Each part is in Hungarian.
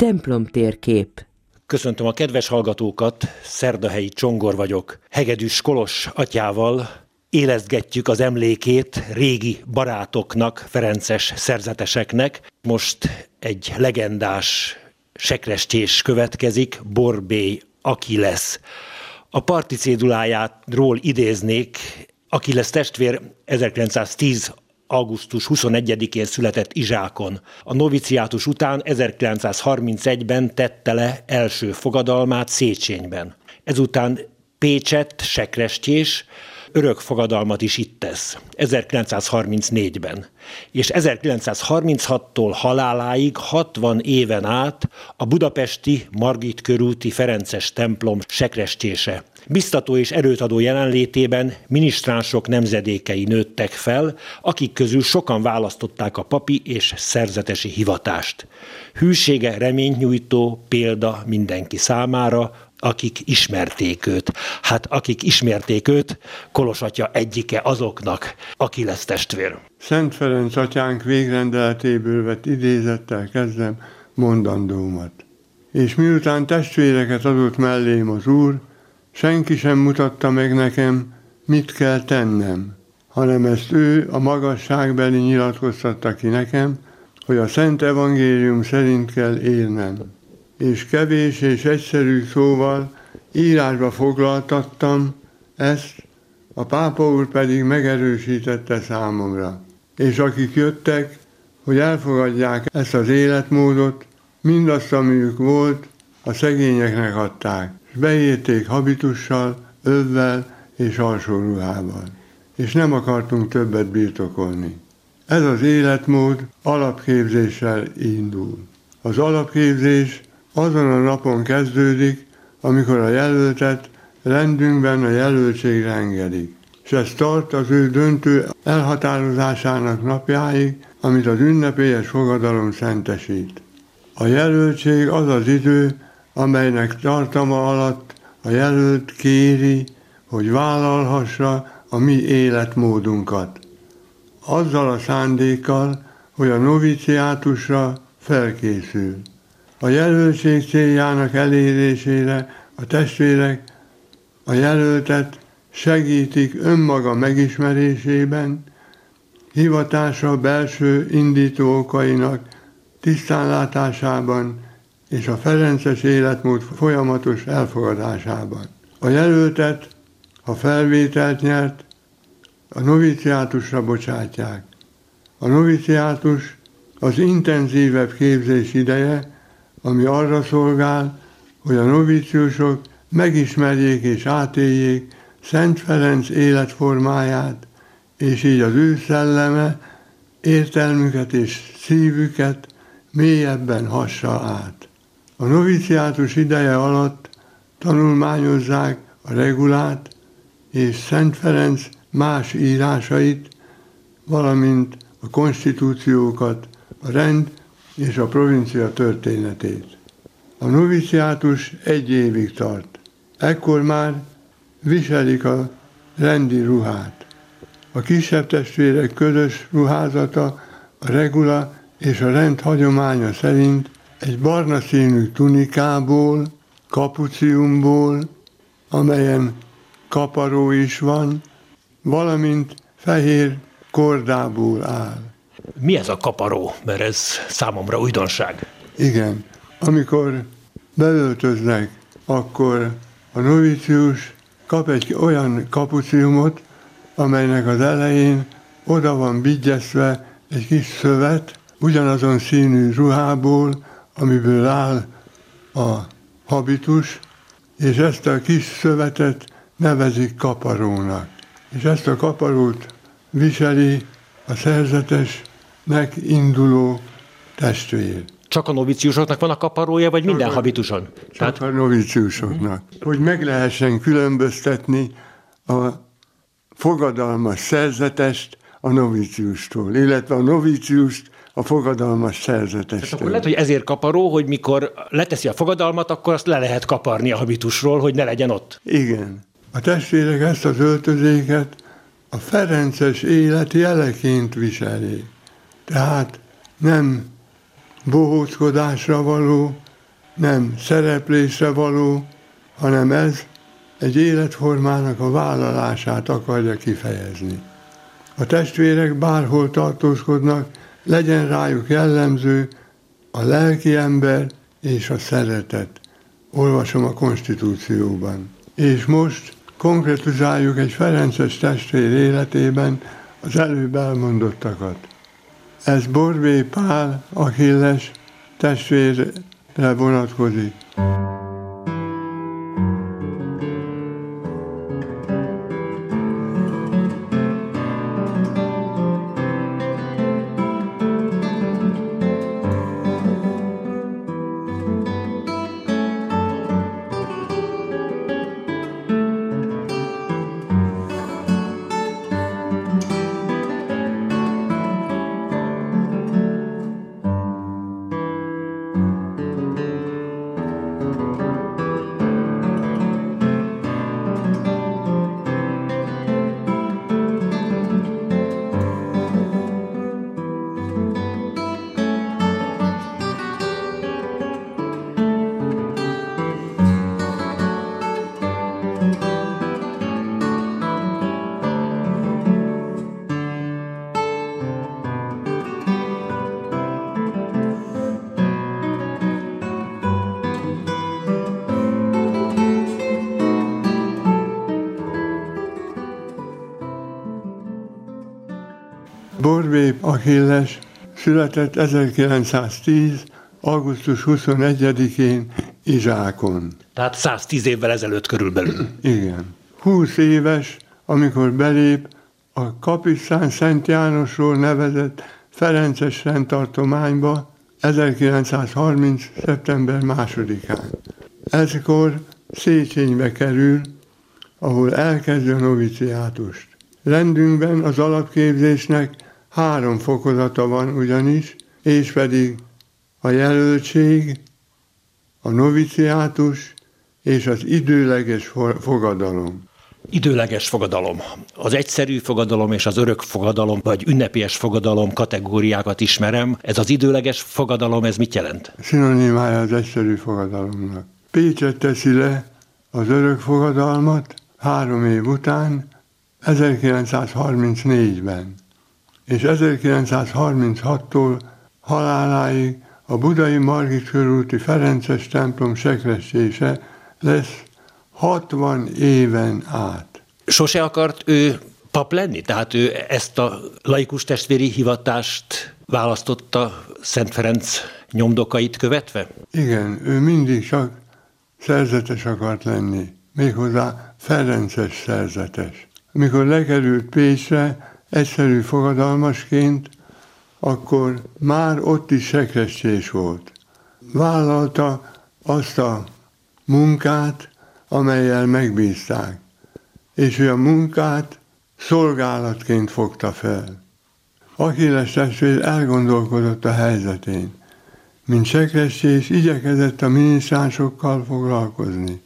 Templom térkép Köszöntöm a kedves hallgatókat, Szerdahelyi Csongor vagyok. Hegedűs Kolos atyával élezgetjük az emlékét régi barátoknak, Ferences szerzeteseknek. Most egy legendás sekrestés következik, Borbély lesz. A parti cédulájáról idéznék, lesz testvér 1910 augusztus 21-én született Izsákon. A noviciátus után 1931-ben tette le első fogadalmát Széchenyben. Ezután Pécset, Sekrestjés, örök fogadalmat is itt tesz, 1934-ben. És 1936-tól haláláig 60 éven át a budapesti Margit körúti Ferences templom sekrestése. Biztató és erőt adó jelenlétében minisztránsok nemzedékei nőttek fel, akik közül sokan választották a papi és szerzetesi hivatást. Hűsége reményt nyújtó példa mindenki számára, akik ismerték őt. Hát akik ismerték őt, Kolos atya egyike azoknak, aki lesz testvér. Szent Ferenc atyánk végrendeletéből vett idézettel kezdem mondandómat. És miután testvéreket adott mellém az Úr, senki sem mutatta meg nekem, mit kell tennem, hanem ezt ő a magasságbeli nyilatkoztatta ki nekem, hogy a Szent Evangélium szerint kell élnem és kevés és egyszerű szóval írásba foglaltattam ezt, a pápa úr pedig megerősítette számomra. És akik jöttek, hogy elfogadják ezt az életmódot, mindazt, amiük volt, a szegényeknek adták, és beírték habitussal, övvel és alsó ruhával. És nem akartunk többet birtokolni. Ez az életmód alapképzéssel indul. Az alapképzés azon a napon kezdődik, amikor a jelöltet rendünkben a jelöltségre engedik, és ez tart az ő döntő elhatározásának napjáig, amit az ünnepélyes fogadalom szentesít. A jelöltség az az idő, amelynek tartama alatt a jelölt kéri, hogy vállalhassa a mi életmódunkat. Azzal a szándékkal, hogy a noviciátusra felkészül. A jelöltség céljának elérésére a testvérek a jelöltet segítik önmaga megismerésében, hivatása belső indító okainak tisztánlátásában és a Ferences életmód folyamatos elfogadásában. A jelöltet, ha felvételt nyert, a noviciátusra bocsátják. A noviciátus az intenzívebb képzés ideje, ami arra szolgál, hogy a novíciusok megismerjék és átéljék Szent Ferenc életformáját, és így az ő szelleme értelmüket és szívüket mélyebben hassa át. A noviciátus ideje alatt tanulmányozzák a regulát és Szent Ferenc más írásait, valamint a konstitúciókat, a rend és a provincia történetét. A noviciátus egy évig tart. Ekkor már viselik a rendi ruhát. A kisebb testvérek közös ruházata a regula és a rend hagyománya szerint egy barna színű tunikából, kapuciumból, amelyen kaparó is van, valamint fehér kordából áll. Mi ez a kaparó? Mert ez számomra újdonság. Igen. Amikor beöltöznek, akkor a novicius kap egy olyan kapuciumot, amelynek az elején oda van vigyezve egy kis szövet, ugyanazon színű ruhából, amiből áll a habitus, és ezt a kis szövetet nevezik kaparónak. És ezt a kaparót viseli a szerzetes induló testvér. Csak a noviciusoknak van a kaparója, vagy Csak minden a, habituson? Csak Tehát... a noviciusoknak. Hogy meg lehessen különböztetni a fogadalmas szerzetest a noviciustól, illetve a noviciust a fogadalmas szerzetestől. Tehát akkor lehet, hogy ezért kaparó, hogy mikor leteszi a fogadalmat, akkor azt le lehet kaparni a habitusról, hogy ne legyen ott. Igen. A testvérek ezt az öltözéket a Ferences élet jeleként viselik. Tehát nem bohóckodásra való, nem szereplésre való, hanem ez egy életformának a vállalását akarja kifejezni. A testvérek bárhol tartózkodnak, legyen rájuk jellemző a lelki ember és a szeretet. Olvasom a konstitúcióban. És most konkretizáljuk egy Ferences testvér életében az előbb elmondottakat. Ez Borbé Pál, Achilles testvérre vonatkozik. Achilles született 1910. augusztus 21-én Izsákon. Tehát 110 évvel ezelőtt körülbelül. Igen. 20 éves, amikor belép a Kapisztán Szent Jánosról nevezett Ferences rendtartományba 1930. szeptember másodikán. Ezkor Széchenybe kerül, ahol elkezdi a noviciátust. Rendünkben az alapképzésnek három fokozata van ugyanis, és pedig a jelöltség, a noviciátus és az időleges fogadalom. Időleges fogadalom. Az egyszerű fogadalom és az örök fogadalom, vagy ünnepélyes fogadalom kategóriákat ismerem. Ez az időleges fogadalom, ez mit jelent? Szinonimája az egyszerű fogadalomnak. Pécset teszi le az örök fogadalmat három év után, 1934-ben, és 1936-tól haláláig a budai Margit körúti Ferences templom sekrestése lesz 60 éven át. Sose akart ő pap lenni? Tehát ő ezt a laikus testvéri hivatást választotta Szent Ferenc nyomdokait követve? Igen, ő mindig csak szerzetes akart lenni, méghozzá Ferences szerzetes. Amikor lekerült Pécsre, egyszerű fogadalmasként, akkor már ott is sekrestés volt. Vállalta azt a munkát, amelyel megbízták, és ő a munkát szolgálatként fogta fel. Achilles testvér elgondolkodott a helyzetén. Mint sekrestés igyekezett a minisztránsokkal foglalkozni.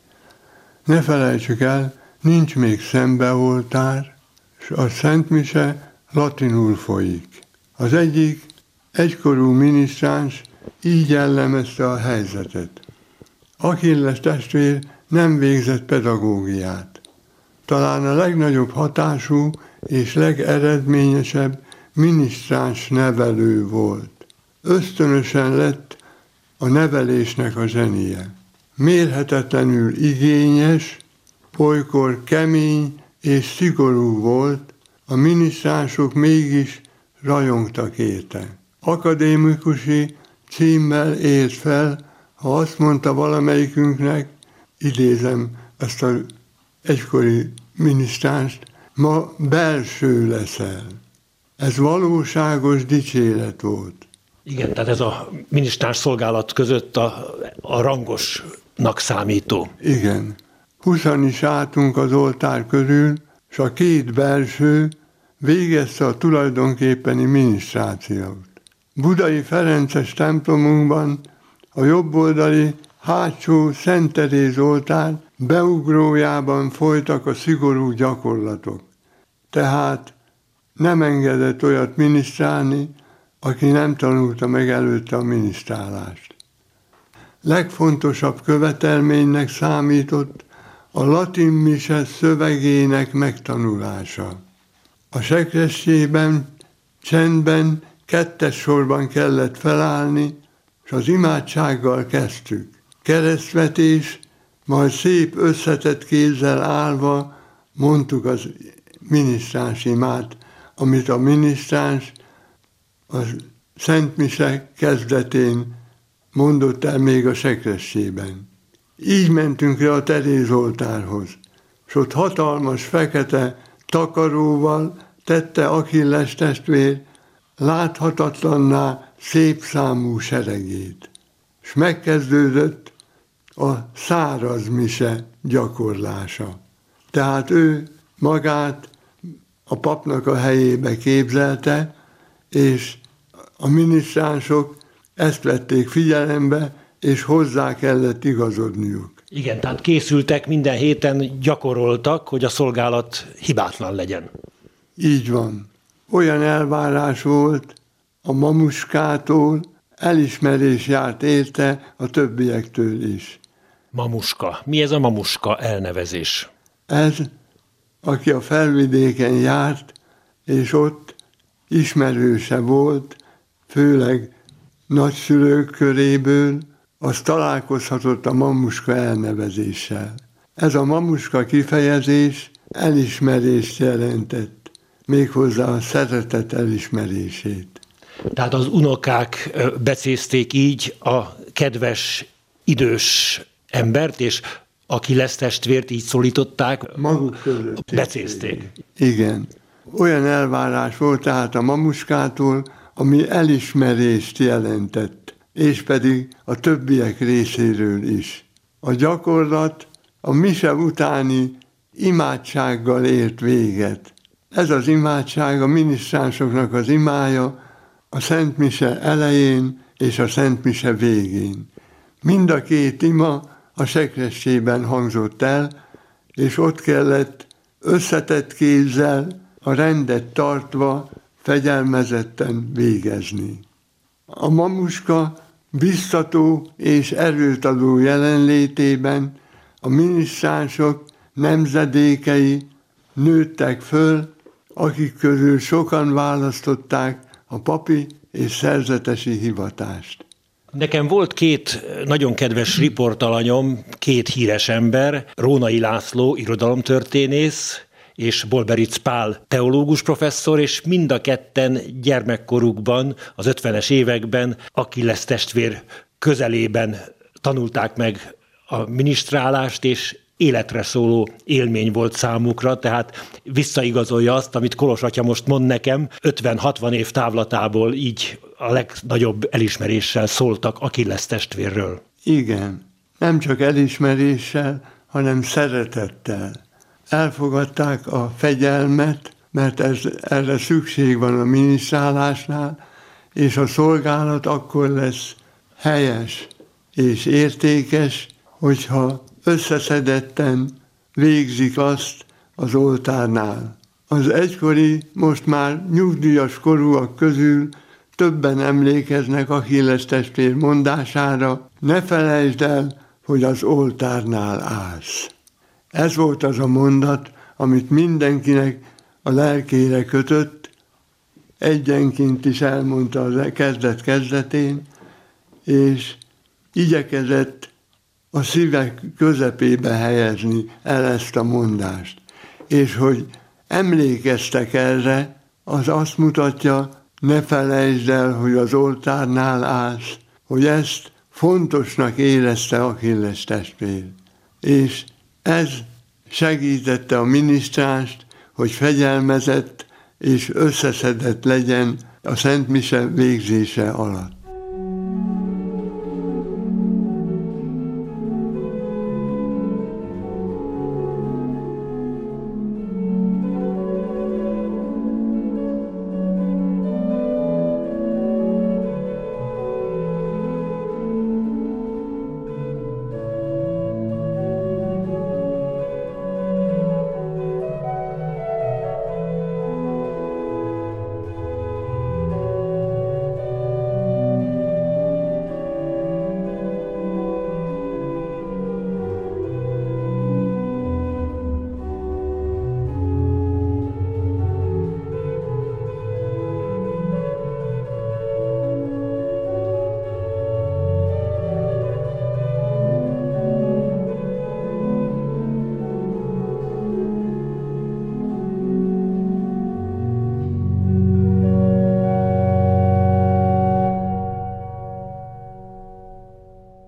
Ne felejtsük el, nincs még szembeoltár, és a Szent Mise latinul folyik. Az egyik egykorú minisztráns így jellemezte a helyzetet. Achilles testvér nem végzett pedagógiát. Talán a legnagyobb hatású és legeredményesebb minisztráns nevelő volt. Ösztönösen lett a nevelésnek a zsenie. Mérhetetlenül igényes, olykor kemény és szigorú volt, a minisztránsok mégis rajongtak érte. Akadémikusi címmel élt fel, ha azt mondta valamelyikünknek, idézem ezt az egykori minisztránst, ma belső leszel. Ez valóságos dicséret volt. Igen, tehát ez a minisztráns szolgálat között a, a rangosnak számító. Igen. Huszan is álltunk az oltár körül, és a két belső végezte a tulajdonképpeni minisztrációt. Budai Ferences templomunkban a jobboldali hátsó Szent Teréz oltár beugrójában folytak a szigorú gyakorlatok. Tehát nem engedett olyat minisztrálni, aki nem tanulta meg előtte a minisztrálást. legfontosabb követelménynek számított a latin mise szövegének megtanulása. A sekrestjében csendben kettes sorban kellett felállni, és az imádsággal kezdtük. Keresztvetés, majd szép összetett kézzel állva mondtuk az minisztráns imát, amit a minisztráns a Szent Mise kezdetén mondott el még a sekressében. Így mentünk le a Teréz oltárhoz, és ott hatalmas fekete takaróval tette Achilles testvér láthatatlanná szép számú seregét. És megkezdődött a száraz mise gyakorlása. Tehát ő magát a papnak a helyébe képzelte, és a minisztránsok ezt vették figyelembe, és hozzá kellett igazodniuk. Igen, tehát készültek, minden héten gyakoroltak, hogy a szolgálat hibátlan legyen. Így van. Olyan elvárás volt a mamuskától, elismerés járt érte a többiektől is. Mamuska. Mi ez a mamuska elnevezés? Ez, aki a felvidéken járt, és ott ismerőse volt, főleg nagyszülők köréből, az találkozhatott a mamuska elnevezéssel. Ez a mamuska kifejezés elismerést jelentett, méghozzá a szeretet elismerését. Tehát az unokák becézték így a kedves idős embert, és aki lesz testvért, így szólították, maguk között. Becézték. Igen. Olyan elvárás volt tehát a mamuskától, ami elismerést jelentett, és pedig a többiek részéről is. A gyakorlat a mise utáni imádsággal ért véget. Ez az imádság a minisztránsoknak az imája a Szent Mise elején és a Szent Mise végén. Mind a két ima a sekrestében hangzott el, és ott kellett összetett kézzel, a rendet tartva fegyelmezetten végezni. A mamuska biztató és erőt adó jelenlétében a minisztránsok nemzedékei nőttek föl, akik közül sokan választották a papi és szerzetesi hivatást. Nekem volt két nagyon kedves riportalanyom, két híres ember, Rónai László, irodalomtörténész, és Bolberic Pál teológus professzor, és mind a ketten gyermekkorukban, az 50-es években lesz testvér közelében tanulták meg a minisztrálást, és életre szóló élmény volt számukra, tehát visszaigazolja azt, amit Kolos atya most mond nekem, 50-60 év távlatából így a legnagyobb elismeréssel szóltak Achilles testvérről. Igen, nem csak elismeréssel, hanem szeretettel. Elfogadták a fegyelmet, mert ez, erre szükség van a minisztrálásnál, és a szolgálat akkor lesz helyes és értékes, hogyha összeszedetten végzik azt az oltárnál. Az egykori, most már nyugdíjas korúak közül többen emlékeznek Achilles testvér mondására, ne felejtsd el, hogy az oltárnál állsz. Ez volt az a mondat, amit mindenkinek a lelkére kötött, egyenként is elmondta a kezdet kezdetén, és igyekezett a szívek közepébe helyezni el ezt a mondást. És hogy emlékeztek erre, az azt mutatja, ne felejtsd el, hogy az oltárnál állsz, hogy ezt fontosnak érezte Achilles testvér. És ez segítette a minisztrást, hogy fegyelmezett és összeszedett legyen a Szent Mise végzése alatt.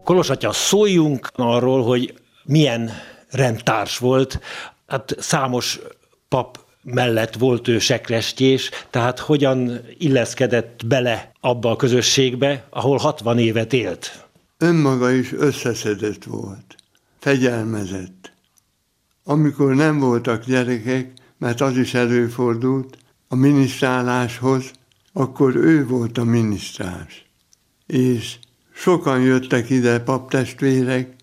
Kolos atya, szóljunk arról, hogy milyen rendtárs volt. Hát számos pap mellett volt ő sekrestyés, tehát hogyan illeszkedett bele abba a közösségbe, ahol 60 évet élt? Önmaga is összeszedett volt, fegyelmezett. Amikor nem voltak gyerekek, mert az is előfordult, a minisztráláshoz, akkor ő volt a minisztrás. És sokan jöttek ide paptestvérek,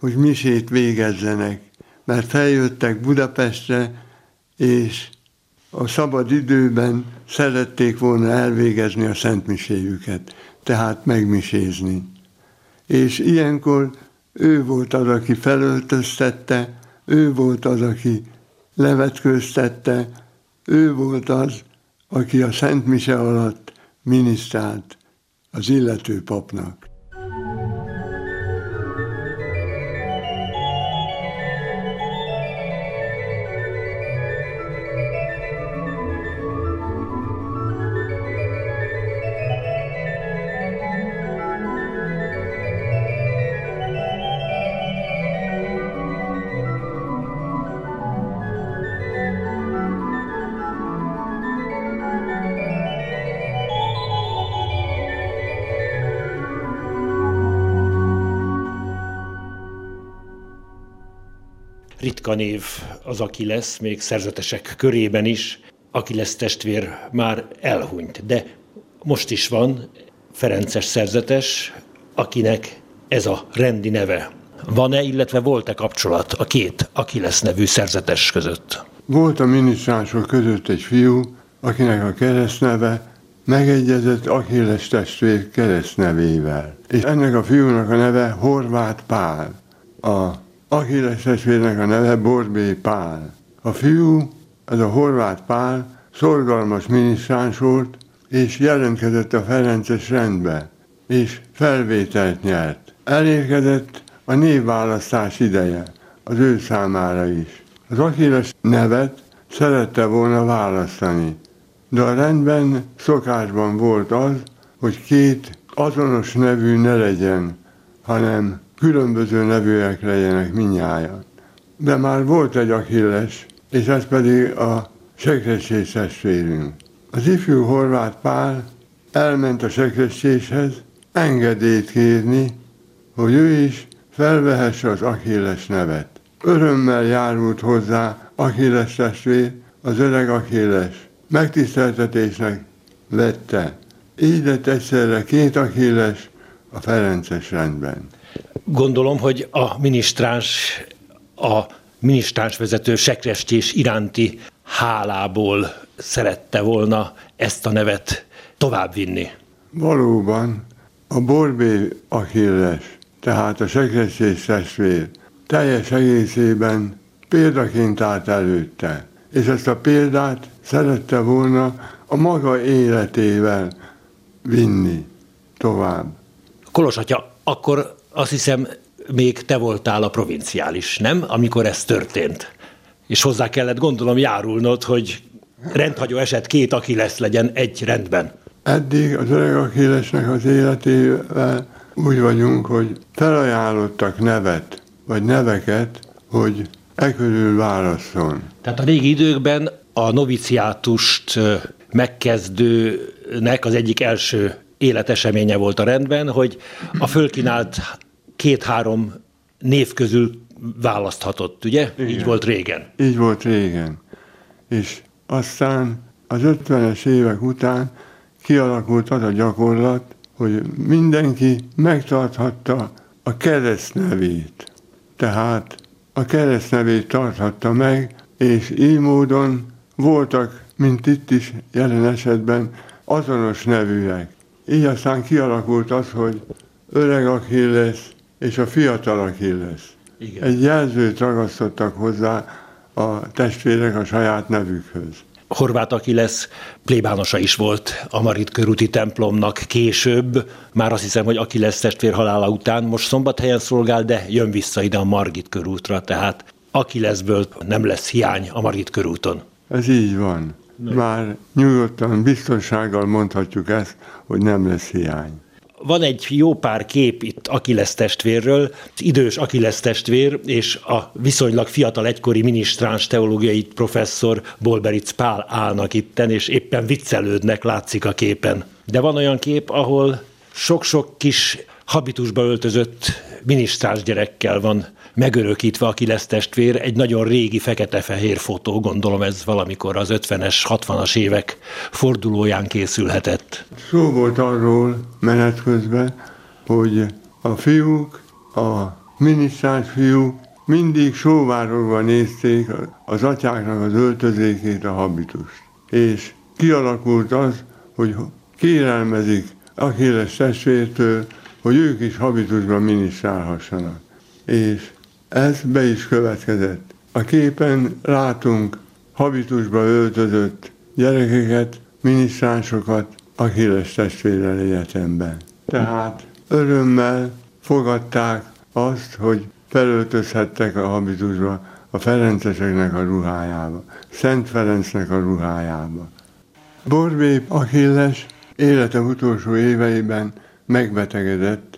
hogy misét végezzenek, mert feljöttek Budapestre, és a szabad időben szerették volna elvégezni a szentmiséjüket, tehát megmisézni. És ilyenkor ő volt az, aki felöltöztette, ő volt az, aki levetkőztette, ő volt az, aki a Szent Mise alatt minisztrált az illető papnak. Név az aki lesz, még szerzetesek körében is. Aki lesz testvér már elhunyt, de most is van Ferences szerzetes, akinek ez a rendi neve. Van-e, illetve volt-e kapcsolat a két aki lesz nevű szerzetes között? Volt a minisztránsok között egy fiú, akinek a keresztneve megegyezett Achilles testvér keresztnevével. És ennek a fiúnak a neve Horváth Pál. A Achilles testvérnek a neve Borbé Pál. A fiú, ez a horvát Pál, szorgalmas minisztráns volt, és jelentkezett a Ferences rendbe, és felvételt nyert. Elérkezett a névválasztás ideje, az ő számára is. Az Achilles nevet szerette volna választani, de a rendben szokásban volt az, hogy két azonos nevű ne legyen, hanem különböző nevűek legyenek minnyáján. De már volt egy Achilles, és ez pedig a sekrecsés testvérünk. Az ifjú horvát Pál elment a sekrecséshez engedélyt kérni, hogy ő is felvehesse az Achilles nevet. Örömmel járult hozzá Achilles testvér, az öreg Achilles. Megtiszteltetésnek vette. Így lett egyszerre két Achilles a Ferences rendben. Gondolom, hogy a minisztráns, a minisztráns vezető sekrestés iránti hálából szerette volna ezt a nevet továbbvinni. Valóban a Borbé Achilles, tehát a sekrestés testvér teljes egészében példaként állt előtte, és ezt a példát szerette volna a maga életével vinni tovább. Kolos atya, akkor azt hiszem, még te voltál a provinciális, nem? Amikor ez történt. És hozzá kellett gondolom járulnod, hogy rendhagyó eset két aki lesz legyen egy rendben. Eddig az öreg Akilesnek az életével úgy vagyunk, hogy felajánlottak nevet, vagy neveket, hogy e körül válasszon. Tehát a régi időkben a noviciátust megkezdőnek az egyik első életeseménye volt a rendben, hogy a fölkínált két-három név közül választhatott, ugye? Igen. Így volt régen. Így volt régen. És aztán az 50-es évek után kialakult az a gyakorlat, hogy mindenki megtarthatta a keresztnevét. Tehát a keresztnevét tarthatta meg, és így módon voltak, mint itt is jelen esetben, azonos nevűek. Így aztán kialakult az, hogy öreg Achilles, és a fiatal Achilles. Igen. Egy jelzőt ragasztottak hozzá a testvérek a saját nevükhöz. Horváth lesz plébánosa is volt a Marit körúti templomnak később, már azt hiszem, hogy aki lesz testvér halála után, most szombathelyen szolgál, de jön vissza ide a Margit körútra, tehát aki leszből nem lesz hiány a Margit körúton. Ez így van. Már nyugodtan, biztonsággal mondhatjuk ezt, hogy nem lesz hiány van egy jó pár kép itt Akilesz testvérről, az idős Akilesz testvér és a viszonylag fiatal egykori minisztráns teológiai professzor Bolberic Pál állnak itten, és éppen viccelődnek, látszik a képen. De van olyan kép, ahol sok-sok kis habitusba öltözött minisztráns gyerekkel van megörökítve, aki lesz testvér, egy nagyon régi fekete-fehér fotó, gondolom ez valamikor az 50-es, 60-as évek fordulóján készülhetett. Szó volt arról menet közben, hogy a fiúk, a minisztráns fiúk mindig sóvárogva nézték az atyáknak az öltözékét, a habitust. És kialakult az, hogy kérelmezik Achilles testvértől, hogy ők is habitusban minisztrálhassanak. És ez be is következett. A képen látunk habitusba öltözött gyerekeket, minisztránsokat Achilles testvérrel egyetemben. Tehát örömmel fogadták azt, hogy felöltözhettek a habitusba a Ferenceseknek a ruhájába, Szent Ferencnek a ruhájába. Borbé Achilles élete utolsó éveiben megbetegedett,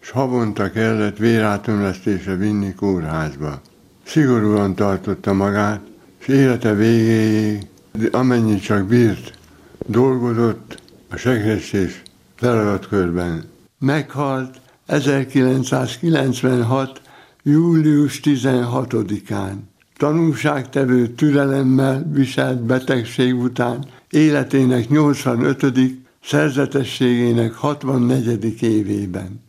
s havonta kellett vérátömlesztésre vinni kórházba. Szigorúan tartotta magát, és élete végéig, amennyit csak bírt, dolgozott a segrestés feladatkörben. Meghalt 1996. július 16-án. Tanulságtevő türelemmel viselt betegség után életének 85 szerzetességének 64. évében.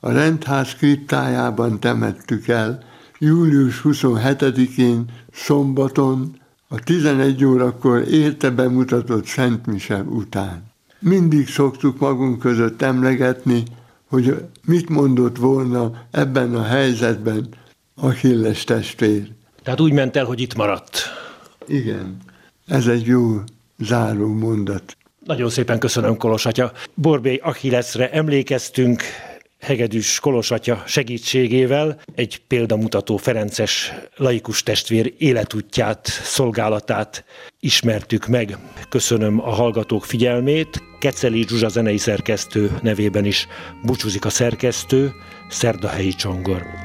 A rendház kriptájában temettük el július 27-én szombaton a 11 órakor érte bemutatott Szent Mise után. Mindig szoktuk magunk között emlegetni, hogy mit mondott volna ebben a helyzetben Achilles testvér. Tehát úgy ment el, hogy itt maradt. Igen, ez egy jó záró mondat. Nagyon szépen köszönöm, Kolos atya. Borbély Achillesre emlékeztünk, Hegedűs Kolos atya segítségével egy példamutató Ferences laikus testvér életútját, szolgálatát ismertük meg. Köszönöm a hallgatók figyelmét. Keceli Zsuzsa zenei szerkesztő nevében is búcsúzik a szerkesztő, Szerdahelyi Csongor.